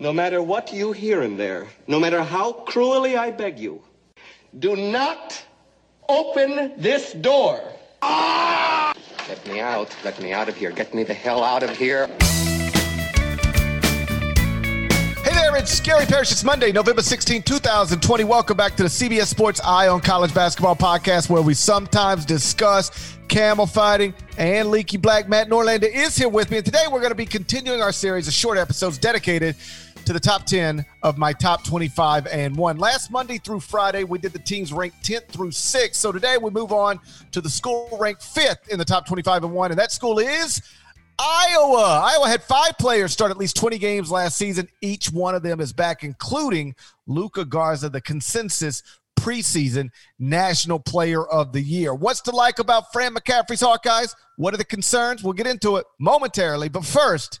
No matter what you hear in there, no matter how cruelly I beg you, do not open this door. Ah! Let me out. Let me out of here. Get me the hell out of here. Hey there, it's Gary Parrish. It's Monday, November 16, 2020. Welcome back to the CBS Sports Eye on College Basketball podcast, where we sometimes discuss camel fighting and leaky black. Matt Norlander is here with me. And today we're going to be continuing our series of short episodes dedicated to the top 10 of my top 25 and one. Last Monday through Friday, we did the teams ranked 10th through 6th. So today we move on to the school ranked 5th in the top 25 and one. And that school is Iowa. Iowa had five players start at least 20 games last season. Each one of them is back, including Luka Garza, the consensus preseason National Player of the Year. What's to like about Fran McCaffery's Hawkeyes? What are the concerns? We'll get into it momentarily. But first,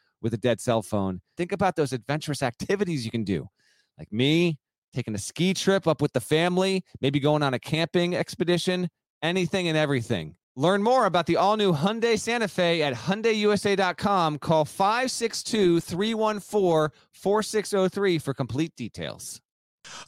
with a dead cell phone. Think about those adventurous activities you can do, like me taking a ski trip up with the family, maybe going on a camping expedition, anything and everything. Learn more about the all new Hyundai Santa Fe at HyundaiUSA.com. Call 562 314 4603 for complete details.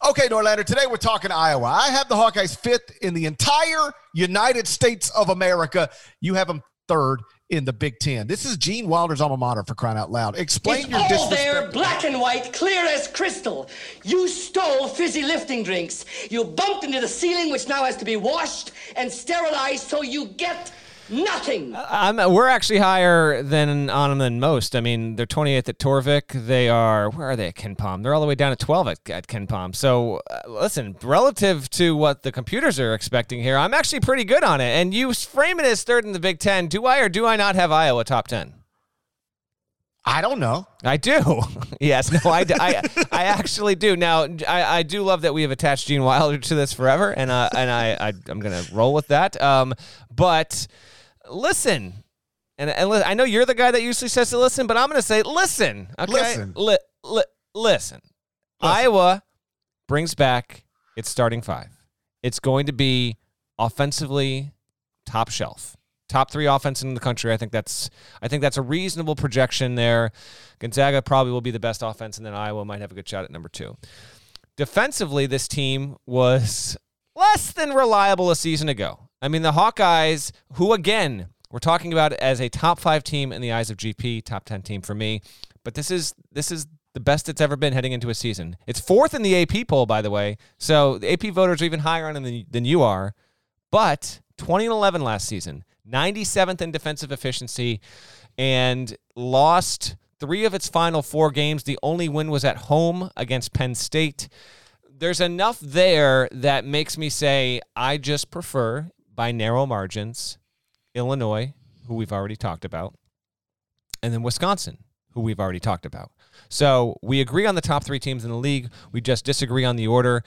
Okay, Norlander, today we're talking Iowa. I have the Hawkeyes fifth in the entire United States of America. You have them third in the Big Ten. This is Gene Wilder's alma mater for crying out loud. Explain it's your all disrespect. there, black and white, clear as crystal. You stole fizzy lifting drinks. You bumped into the ceiling, which now has to be washed and sterilized, so you get Nothing. I'm, we're actually higher than on them than most. I mean, they're 28th at Torvik. They are where are they at KenPom? They're all the way down at 12 at, at KenPom. So uh, listen, relative to what the computers are expecting here, I'm actually pretty good on it. And you frame it as third in the Big Ten. Do I or do I not have Iowa top 10? I don't know. I do. yes, no, I, I, I actually do. Now, I, I do love that we have attached Gene Wilder to this forever, and uh, and I, I I'm gonna roll with that. Um, but listen, and, and li- I know you're the guy that usually says to listen, but I'm going to say listen. Okay, Listen. Li- li- listen. Iowa brings back its starting five. It's going to be offensively top shelf, top three offense in the country. I think that's I think that's a reasonable projection there. Gonzaga probably will be the best offense, and then Iowa might have a good shot at number two. Defensively, this team was less than reliable a season ago. I mean, the Hawkeyes, who again, we're talking about as a top five team in the eyes of GP, top 10 team for me. But this is this is the best it's ever been heading into a season. It's fourth in the AP poll, by the way. So the AP voters are even higher on them than, than you are. But 20 and 11 last season, 97th in defensive efficiency, and lost three of its final four games. The only win was at home against Penn State. There's enough there that makes me say I just prefer, by narrow margins, Illinois, who we've already talked about, and then Wisconsin, who we've already talked about. So we agree on the top three teams in the league. We just disagree on the order.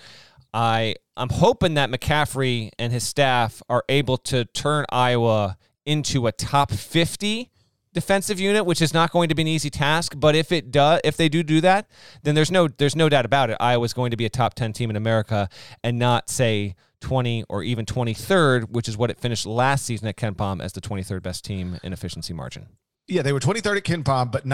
I I'm hoping that McCaffery and his staff are able to turn Iowa into a top 50 defensive unit, which is not going to be an easy task. But if it does, if they do do that, then there's no there's no doubt about it. Iowa's going to be a top 10 team in America, and not say 20 or even 23rd, which is what it finished last season at KenPom as the 23rd best team in efficiency margin. Yeah, they were 23rd at KenPom, but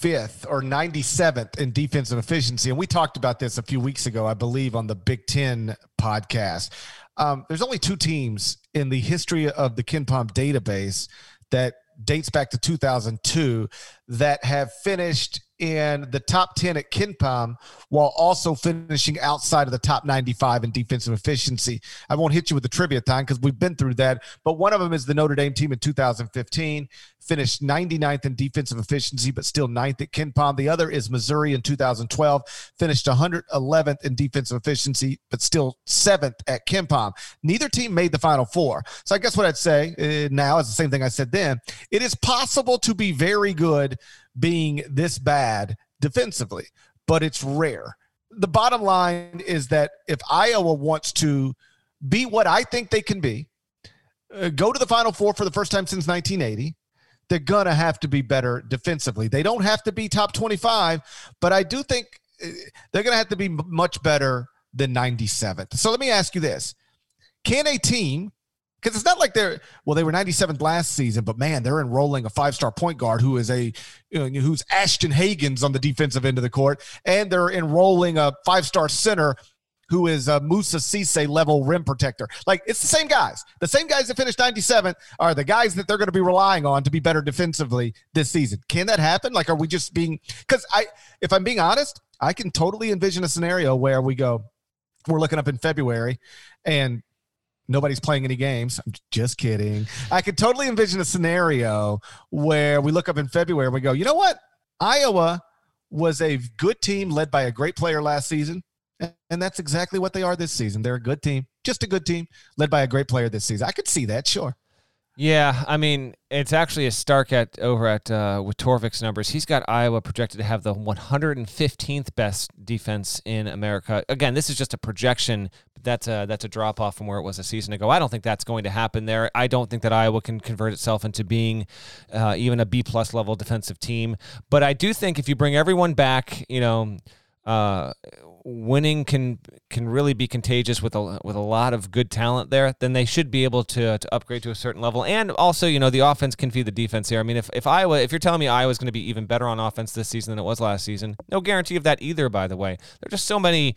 95th or 97th in defensive efficiency. And we talked about this a few weeks ago, I believe, on the Big Ten podcast. Um, there's only two teams in the history of the KenPom database that dates back to 2002 that have finished in the top 10 at KenPom while also finishing outside of the top 95 in defensive efficiency. I won't hit you with the trivia time because we've been through that, but one of them is the Notre Dame team in 2015, finished 99th in defensive efficiency, but still ninth at KenPom. The other is Missouri in 2012, finished 111th in defensive efficiency, but still seventh at KenPom. Neither team made the final four. So I guess what I'd say uh, now is the same thing I said then. It is possible to be very good being this bad defensively, but it's rare. The bottom line is that if Iowa wants to be what I think they can be, uh, go to the Final Four for the first time since 1980, they're going to have to be better defensively. They don't have to be top 25, but I do think uh, they're going to have to be much better than 97th. So let me ask you this Can a team because it's not like they're well they were 97th last season but man they're enrolling a five-star point guard who is a you know, who's ashton hagans on the defensive end of the court and they're enrolling a five-star center who is a Musa Cisse level rim protector. Like it's the same guys. The same guys that finished 97 are the guys that they're going to be relying on to be better defensively this season. Can that happen? Like, are we just being, because I, if I'm being honest, I can totally envision a scenario where we go, we're looking up in February and nobody's playing any games. I'm just kidding. I could totally envision a scenario where we look up in February and we go, you know what? Iowa was a good team led by a great player last season. And that's exactly what they are this season. They're a good team, just a good team led by a great player this season. I could see that, sure. Yeah, I mean, it's actually a Stark at over at uh, with Torvik's numbers. He's got Iowa projected to have the 115th best defense in America. Again, this is just a projection. That's a that's a drop off from where it was a season ago. I don't think that's going to happen there. I don't think that Iowa can convert itself into being uh, even a B plus level defensive team. But I do think if you bring everyone back, you know. Uh, winning can can really be contagious with a with a lot of good talent there, then they should be able to to upgrade to a certain level. And also, you know, the offense can feed the defense here. I mean, if if Iowa, if you're telling me Iowa's going to be even better on offense this season than it was last season, no guarantee of that either. By the way, there's just so many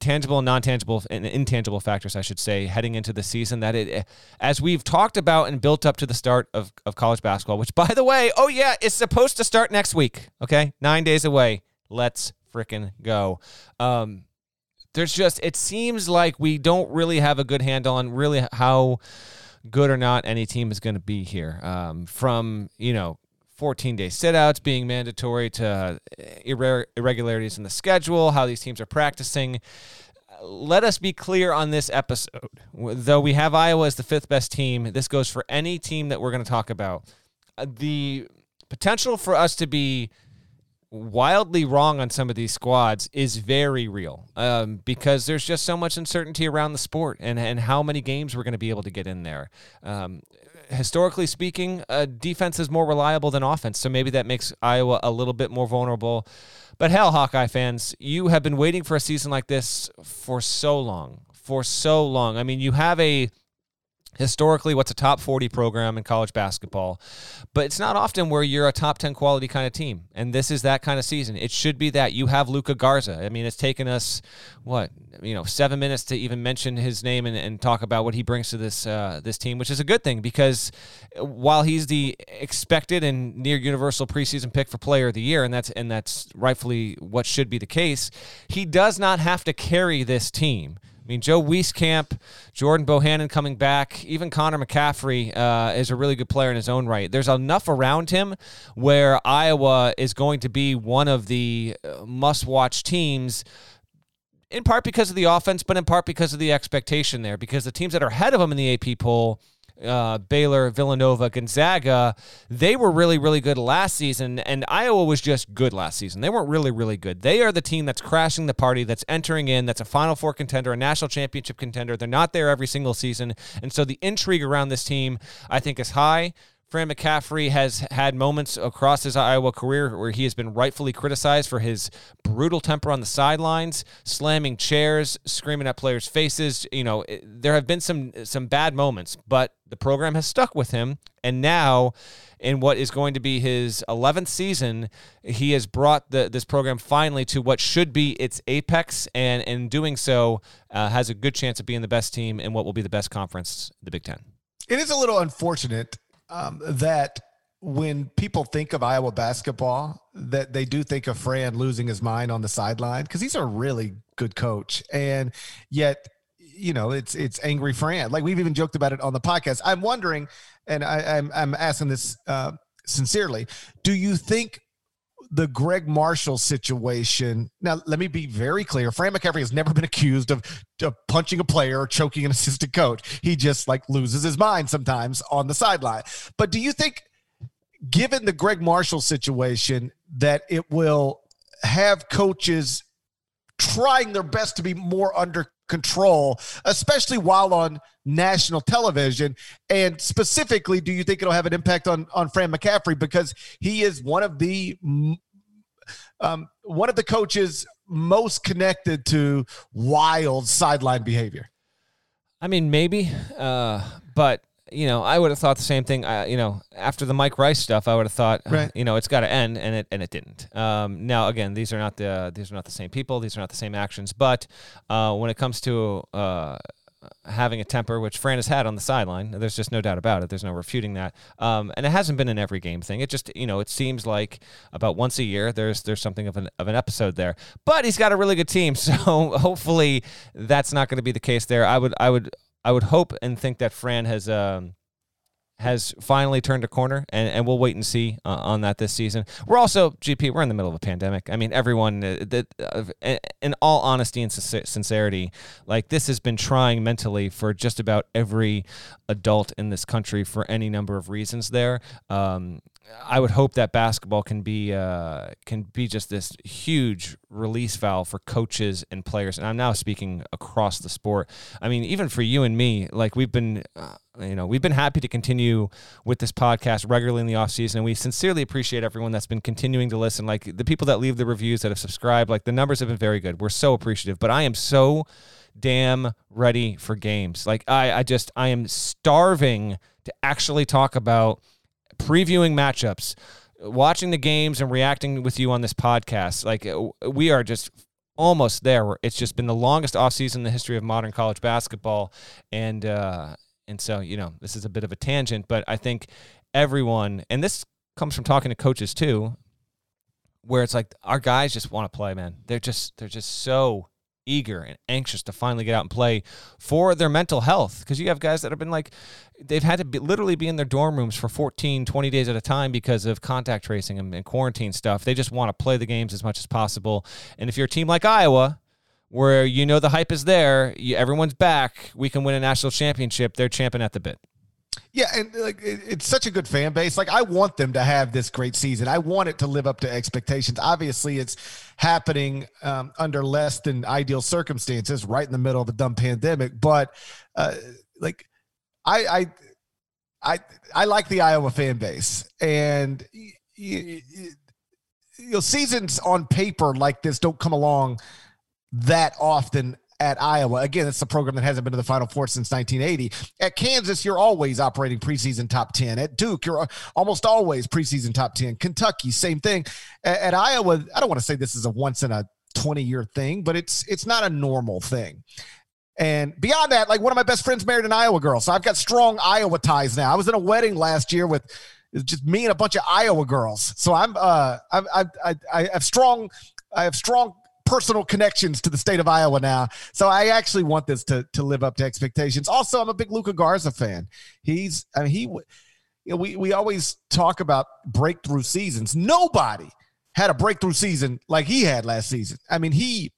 tangible and non-tangible and intangible factors i should say heading into the season that it as we've talked about and built up to the start of, of college basketball which by the way oh yeah it's supposed to start next week okay nine days away let's freaking go. Um, there's just it seems like we don't really have a good handle on really how good or not any team is going to be here. Um, from you know 14 day sitouts being mandatory to irre- irregularities in the schedule, how these teams are practicing. Let us be clear on this episode. Though we have Iowa as the fifth best team, this goes for any team that we're going to talk about. Uh, the potential for us to be wildly wrong on some of these squads is very real um, because there's just so much uncertainty around the sport and, and how many games we're going to be able to get in there. Um, historically speaking, uh, defense is more reliable than offense, so maybe that makes Iowa a little bit more vulnerable. But hell, Hawkeye fans, you have been waiting for a season like this for so long. For so long. I mean, you have a historically what's a top 40 program in college basketball? But it's not often where you're a top 10 quality kind of team and this is that kind of season. It should be that. You have luka garza. I mean it's taken us what you know seven minutes to even mention his name and, and talk about what he brings to this uh, this team which is a good thing because while he's the expected and near universal preseason pick for player of the year and that's and that's rightfully what should be the case he does not have to carry this team I mean, Joe Wieskamp, Jordan Bohannon coming back, even Connor McCaffery uh, is a really good player in his own right. There's enough around him where Iowa is going to be one of the uh, must watch teams in part because of the offense, but in part because of the expectation there. Because the teams that are ahead of them in the AP poll uh, Baylor, Villanova, Gonzaga, they were really, really good last season, and Iowa was just good last season. They weren't really, really good. They are the team that's crashing the party, that's entering in, that's a Final Four contender, a national championship contender. They're not there every single season, and so the intrigue around this team, I think, is high. Fran McCaffery has had moments across his Iowa career where he has been rightfully criticized for his brutal temper on the sidelines, slamming chairs, screaming at players' faces. You know, there have been some some bad moments, but the program has stuck with him, and now in what is going to be his 11th season, he has brought the, this program finally to what should be its apex, and in doing so, uh, has a good chance of being the best team in what will be the best conference, the Big Ten. It is a little unfortunate um, that when people think of Iowa basketball, that they do think of Fran losing his mind on the sideline because he's a really good coach, and yet you know it's it's angry Fran. Like we've even joked about it on the podcast. I'm wondering, and I, am I'm, I'm asking this uh, sincerely: Do you think the Gregg Marshall situation. Now, let me be very clear. Fran McCaffery has never been accused of, of, punching a player or choking an assistant coach. He just like loses his mind sometimes on the sideline. But do you think, given the Gregg Marshall situation, that it will have coaches trying their best to be more under control, especially while on national television? And specifically, do you think it'll have an impact on on Fran McCaffery because he is one of the um, one of the coaches most connected to wild sideline behavior? I mean, maybe, uh, but you know, I would have thought the same thing. Uh, you know, after the Mike Rice stuff, I would have thought, uh, right. you know, it's got to end, and it and it didn't. Um, now, again, these are not the these are not the same people. These are not the same actions. But uh, when it comes to uh, having a temper, which Fran has had on the sideline. There's just no doubt about it. There's no refuting that. Um, and it hasn't been an every game thing. It just, you know, it seems like about once a year there's there's something of an of an episode there. But he's got a really good team, so hopefully that's not going to be the case there. I would I would I would hope and think that Fran has um, has finally turned a corner, and, and we'll wait and see uh, on that this season. We're also GP. We're in the middle of a pandemic. I mean, everyone. Uh, that, uh, in all honesty and sincerity, like this has been trying mentally for just about every adult in this country for any number of reasons. There, um, I would hope that basketball can be uh, can be just this huge release valve for coaches and players. And I'm now speaking across the sport. I mean, even for you and me, like we've been, uh, you know, we've been happy to continue with this podcast regularly in the off season, and we sincerely appreciate everyone that's been continuing to listen. Like the people that leave the reviews that have subscribed, like the numbers have been very good. We're so appreciative. But I am so damn ready for games. Like I, I just I am starving to actually talk about previewing matchups, watching the games and reacting with you on this podcast. Like uh, we are just almost there. It's just been the longest offseason in the history of modern college basketball. And uh and so, you know, this is a bit of a tangent, but I think everyone and this comes from talking to coaches too, where it's like our guys just want to play, man. They're just they're just so eager and anxious to finally get out and play for their mental health. Because you have guys that have been like they've had to be, literally be in their dorm rooms for 14 20 days at a time because of contact tracing and, and quarantine stuff. They just want to play the games as much as possible. And if you're a team like iowa where you know the hype is there you, everyone's back we can win a national championship they're champing at the bit yeah, and like it's such a good fan base. Like I want them to have this great season. I want it to live up to expectations. Obviously, it's happening um, under less than ideal circumstances, right in the middle of a dumb pandemic. But uh, like, I, I, I, I like the Iowa fan base, and you, you, you know, seasons on paper like this don't come along that often at Iowa. Again, it's a program that hasn't been to the Final Four since 1980. At Kansas, you're always operating preseason top 10. At Duke, you're almost always preseason top 10. Kentucky, same thing. At, at Iowa, I don't want to say this is a once in a 20 year thing, but it's it's not a normal thing. And beyond that, like one of my best friends married an Iowa girl, so I've got strong Iowa ties now. I was in a wedding last year with just me and a bunch of Iowa girls, so I'm uh I'm, I I I have strong I have strong personal connections to the state of Iowa now. So I actually want this to to live up to expectations. Also, I'm a big Luka Garza fan. He's I mean he you know, we we always talk about breakthrough seasons. Nobody had a breakthrough season like he had last season. I mean, he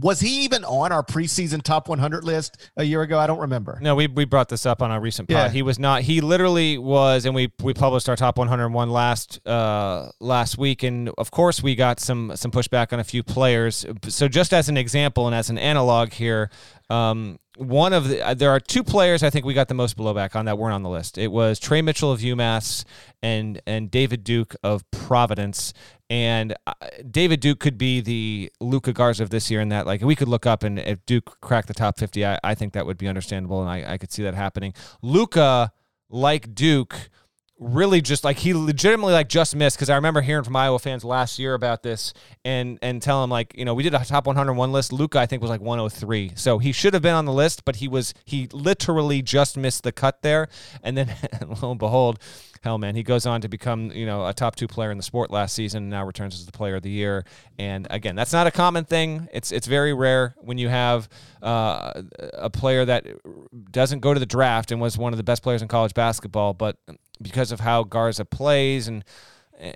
was he even on our preseason top 100 list a year ago? I don't remember. No, we, we brought this up on our recent pod. Yeah. He was not. He literally was, and we we published our top 101 last uh, last week, and of course we got some some pushback on a few players. So just as an example and as an analog here, um, one of the there are two players I think we got the most blowback on that weren't on the list. It was Tre Mitchell of UMass and and David Duke of Providence. And uh, David Duke could be the Luka Garza of this year, in that like we could look up and if Duke cracked the top fifty, I, I think that would be understandable, and I, I could see that happening. Luka, like Duke really just like he legitimately like just missed because I remember hearing from Iowa fans last year about this and and tell him like you know we did a top 101 list. Luka I think was like 103, so he should have been on the list, but he was he literally just missed the cut there, and then lo and behold, hell, man, he goes on to become you know a top two player in the sport last season. And now returns as the player of the year. And again, that's not a common thing. It's it's very rare when you have uh, a player that doesn't go to the draft and was one of the best players in college basketball, but because of how Garza plays and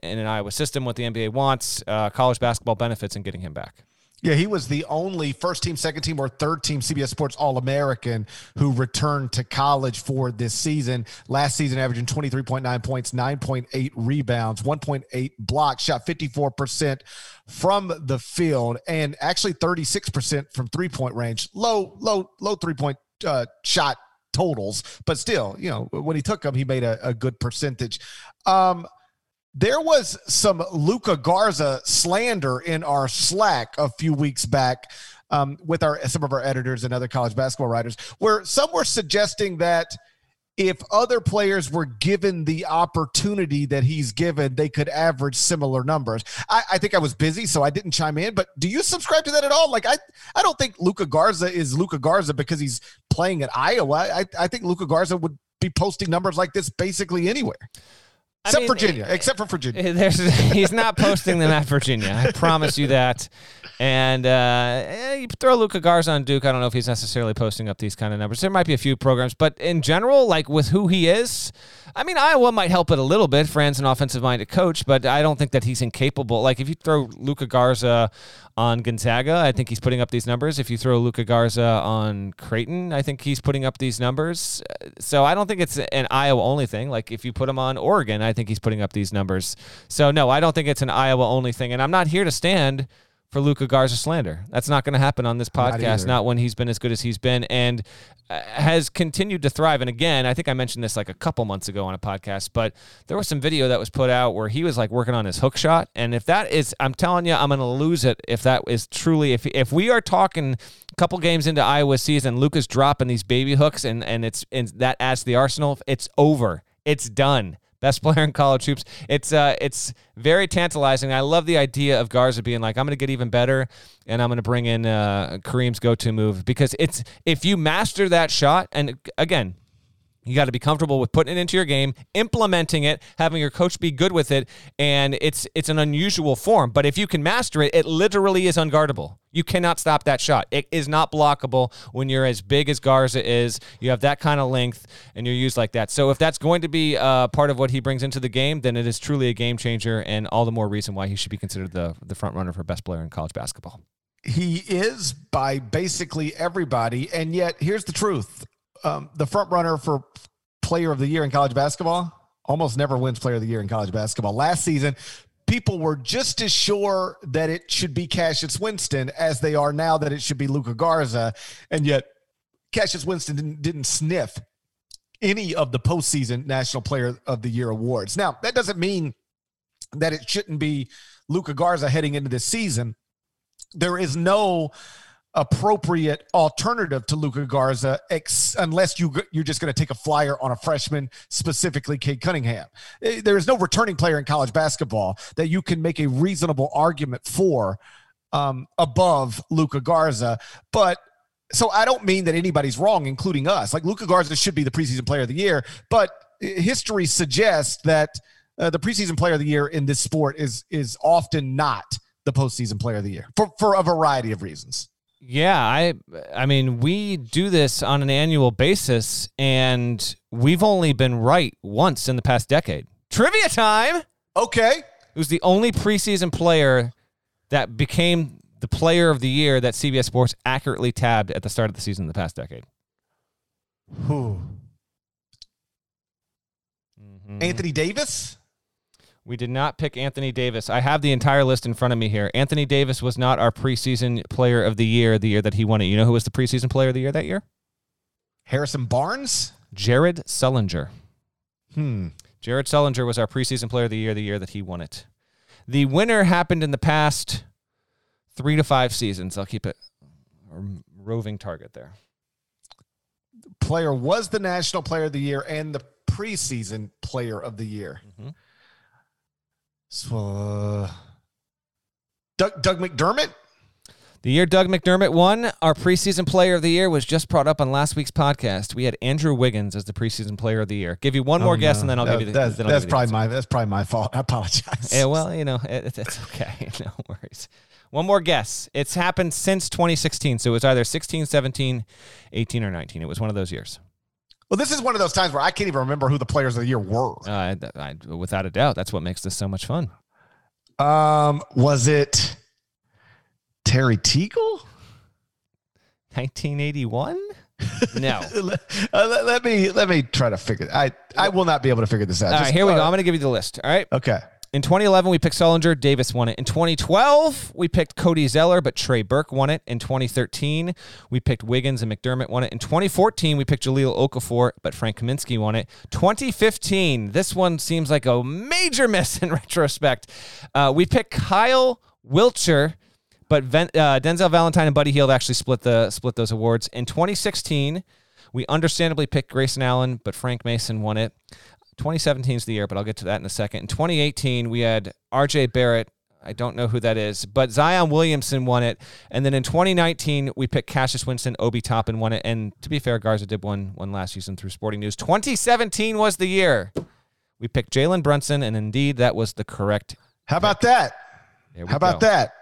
in an Iowa system, what the NBA wants, uh, college basketball benefits in getting him back. Yeah, he was the only first team, second team, or third team CBS Sports All American who returned to college for this season. Last season, averaging 23.9 points, 9.8 rebounds, 1.8 blocks, shot 54% from the field, and actually 36% from three point range. Low, low, low three point uh, shot totals, but still, you know, when he took them, he made a, a good percentage. Um, there was some Luka Garza slander in our Slack a few weeks back um, with our some of our editors and other college basketball writers, where some were suggesting that if other players were given the opportunity that he's given, they could average similar numbers. I, I, think I was busy, so I didn't chime in. But do you subscribe to that at all? Like, I, I don't think Luka Garza is Luka Garza because he's playing at Iowa. I, I think Luka Garza would be posting numbers like this basically anywhere. Except mean, Virginia. Except for Virginia. There's, he's not posting them at Virginia. I promise you that. And uh, eh, you throw Luka Garza on Duke. I don't know if he's necessarily posting up these kind of numbers. There might be a few programs, but in general, like with who he is, I mean, Iowa might help it a little bit. Fran's an offensive minded coach, but I don't think that he's incapable. Like if you throw Luka Garza on Gonzaga, I think he's putting up these numbers. If you throw Luka Garza on Creighton, I think he's putting up these numbers. So I don't think it's an Iowa only thing. Like if you put him on Oregon, I think he's putting up these numbers. So no, I don't think it's an Iowa only thing. And I'm not here to stand for Luka Garza slander. That's not going to happen on this podcast, not, not, when he's been as good as he's been and uh, has continued to thrive. And again, I think I mentioned this like a couple months ago on a podcast, but there was some video that was put out where he was like working on his hook shot. And if that is, I'm telling you, I'm going to lose it if that is truly, if, if we are talking a couple games into Iowa season, Luka's dropping these baby hooks and, and it's, and that adds to the arsenal, it's over. It's done best player in college hoops. It's uh, it's very tantalizing. I love the idea of Garza being like, I'm going to get even better, and I'm going to bring in uh, Kareem's go-to move because it's if you master that shot, and again, you got to be comfortable with putting it into your game, implementing it, having your coach be good with it, and it's it's an unusual form. But if you can master it, it literally is unguardable. You cannot stop that shot. It is not blockable when you're as big as Garza is. You have that kind of length, and you're used like that. So if that's going to be uh, part of what he brings into the game, then it is truly a game changer, and all the more reason why he should be considered the the front runner for best player in college basketball. He is by basically everybody, and yet here's the truth: um, the front runner for player of the year in college basketball almost never wins player of the year in college basketball. Last season, people were just as sure that it should be Cassius Winston as they are now that it should be Luka Garza. And yet, Cassius Winston didn't, didn't sniff any of the postseason National Player of the Year awards. Now, that doesn't mean that it shouldn't be Luka Garza heading into this season. There is no appropriate alternative to Luka Garza, ex- unless you you're just going to take a flyer on a freshman, specifically Cade Cunningham. Eh, there is no returning player in college basketball that you can make a reasonable argument for um, above Luka Garza. But so I don't mean that anybody's wrong, including us. Like Luka Garza should be the preseason player of the year, but history suggests that uh, the preseason player of the year in this sport is is often not the postseason player of the year for for a variety of reasons. Yeah, I I mean, we do this on an annual basis and we've only been right once in the past decade. Trivia time. Okay. Who's the only preseason player that became the player of the year that CBS Sports accurately tabbed at the start of the season in the past decade? Who? Mm-hmm. Anthony Davis? We did not pick Anthony Davis. I have the entire list in front of me here. Anthony Davis was not our preseason player of the year the year that he won it. You know who was the preseason player of the year that year? Harrison Barnes? Jared Sullinger. Hmm. Jared Sullinger was our preseason player of the year the year that he won it. The winner happened in the past three to five seasons. I'll keep it a roving target there. Player was the national player of the year and the preseason player of the year. Mm-hmm. So, uh, Doug, Doug McDermott? The year Doug McDermott won, our preseason player of the year was just brought up on last week's podcast. We had Andrew Wiggins as the preseason player of the year. Give you one more Oh, guess, and then I'll That- give you the. That's, that's the probably answer. my that's probably my fault. I apologize. Yeah, well, you know, it, it's okay. No worries. One more guess. It's happened since 2016, so it was either 16, 17, 18, or 19. It was one of those years. Well, this is one of those times where I can't even remember who the players of the year were. Uh, I, I, without a doubt, that's what makes this so much fun. Um, was it Terry Teagle? 1981? No. let, uh, let- let me let me try to figure. I I will not be able to figure this out. All Just- right, here we go. uh, I'm going to give you the list. All right. Okay. In 2011, we picked Sullinger. Davis won it. In 2012, we picked Cody Zeller, but Trey Burke won it. In 2013, we picked Wiggins and McDermott won it. In 2014, we picked Jahlil Okafor, but Frank Kaminsky won it. 2015, this one seems like a major miss in retrospect. Uh, we picked Kyle Wiltjer, but Ven- uh, Denzel Valentine and Buddy Hield actually split the split those awards. In 2016, we understandably picked Grayson Allen, but Frank Mason won it. 2017 is the year, but I'll get to that in a second. In 2018, we had RJ Barrett. I don't know who that is, but Zion Williamson won it. And then in 2019, we picked Cassius Winston, Obi Toppin won it. And to be fair, Garza did one one last season through Sporting News. 2017 was the year. We picked Jalen Brunson, and indeed, that was the correct. How about that? There we How about go. that?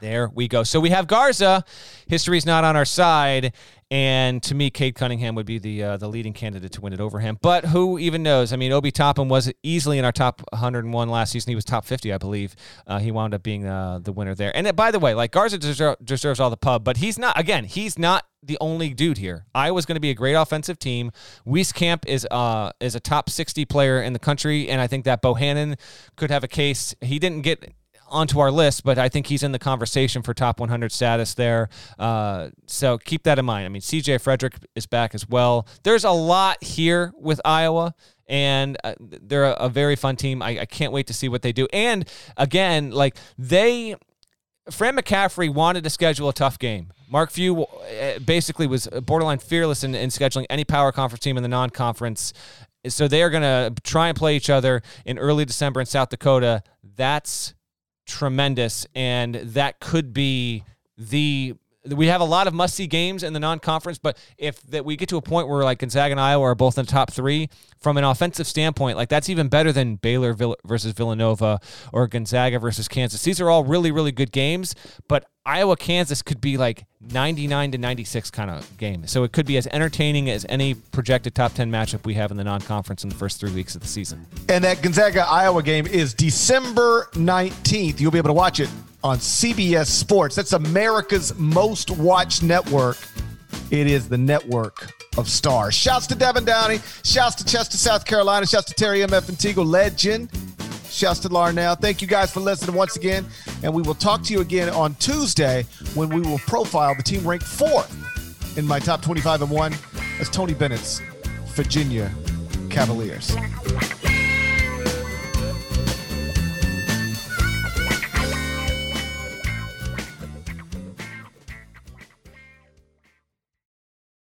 There we go. So we have Garza. History's not on our side, and to me, Cade Cunningham would be the uh, the leading candidate to win it over him. But who even knows? I mean, Obi Toppin was easily in our top 101 last season. He was top 50, I believe. Uh, he wound up being uh, the winner there. And uh, by the way, like Garza deser- deserves all the pub, but he's not. Again, he's not the only dude here. Iowa's going to be a great offensive team. Wieskamp is uh is a top 60 player in the country, and I think that Bohannon could have a case. He didn't get onto our list, but I think he's in the conversation for top 100 status there. Uh, so keep that in mind. I mean, CJ Frederick is back as well. There's a lot here with Iowa. And uh, they're a, very fun team. I, I can't wait to see what they do. And again, like they, Fran McCaffery wanted to schedule a tough game. Mark Few uh, basically was borderline fearless in, in scheduling any power conference team in the non-conference. So they are going to try and play each other in early December in South Dakota. That's tremendous, and that could be the. We have a lot of must-see games in the non-conference, but if that we get to a point where like Gonzaga and Iowa are both in the top three from an offensive standpoint, like that's even better than Baylor versus Villanova or Gonzaga versus Kansas. These are all really, really good games, but Iowa Kansas could be like 99 to 96 kind of game. So it could be as entertaining as any projected top 10 matchup we have in the non-conference in the first three weeks of the season. And that Gonzaga Iowa game is December 19th. You'll be able to watch it on CBS Sports. That's America's most watched network. It is the network of stars. Shouts to Devin Downey. Shouts to Chester, South Carolina. Shouts to Terry MF and legend. Shouts to Larnell. Thank you guys for listening once again. And we will talk to you again on Tuesday when we will profile the team ranked fourth in my top 25 and one as Tony Bennett's Virginia Cavaliers.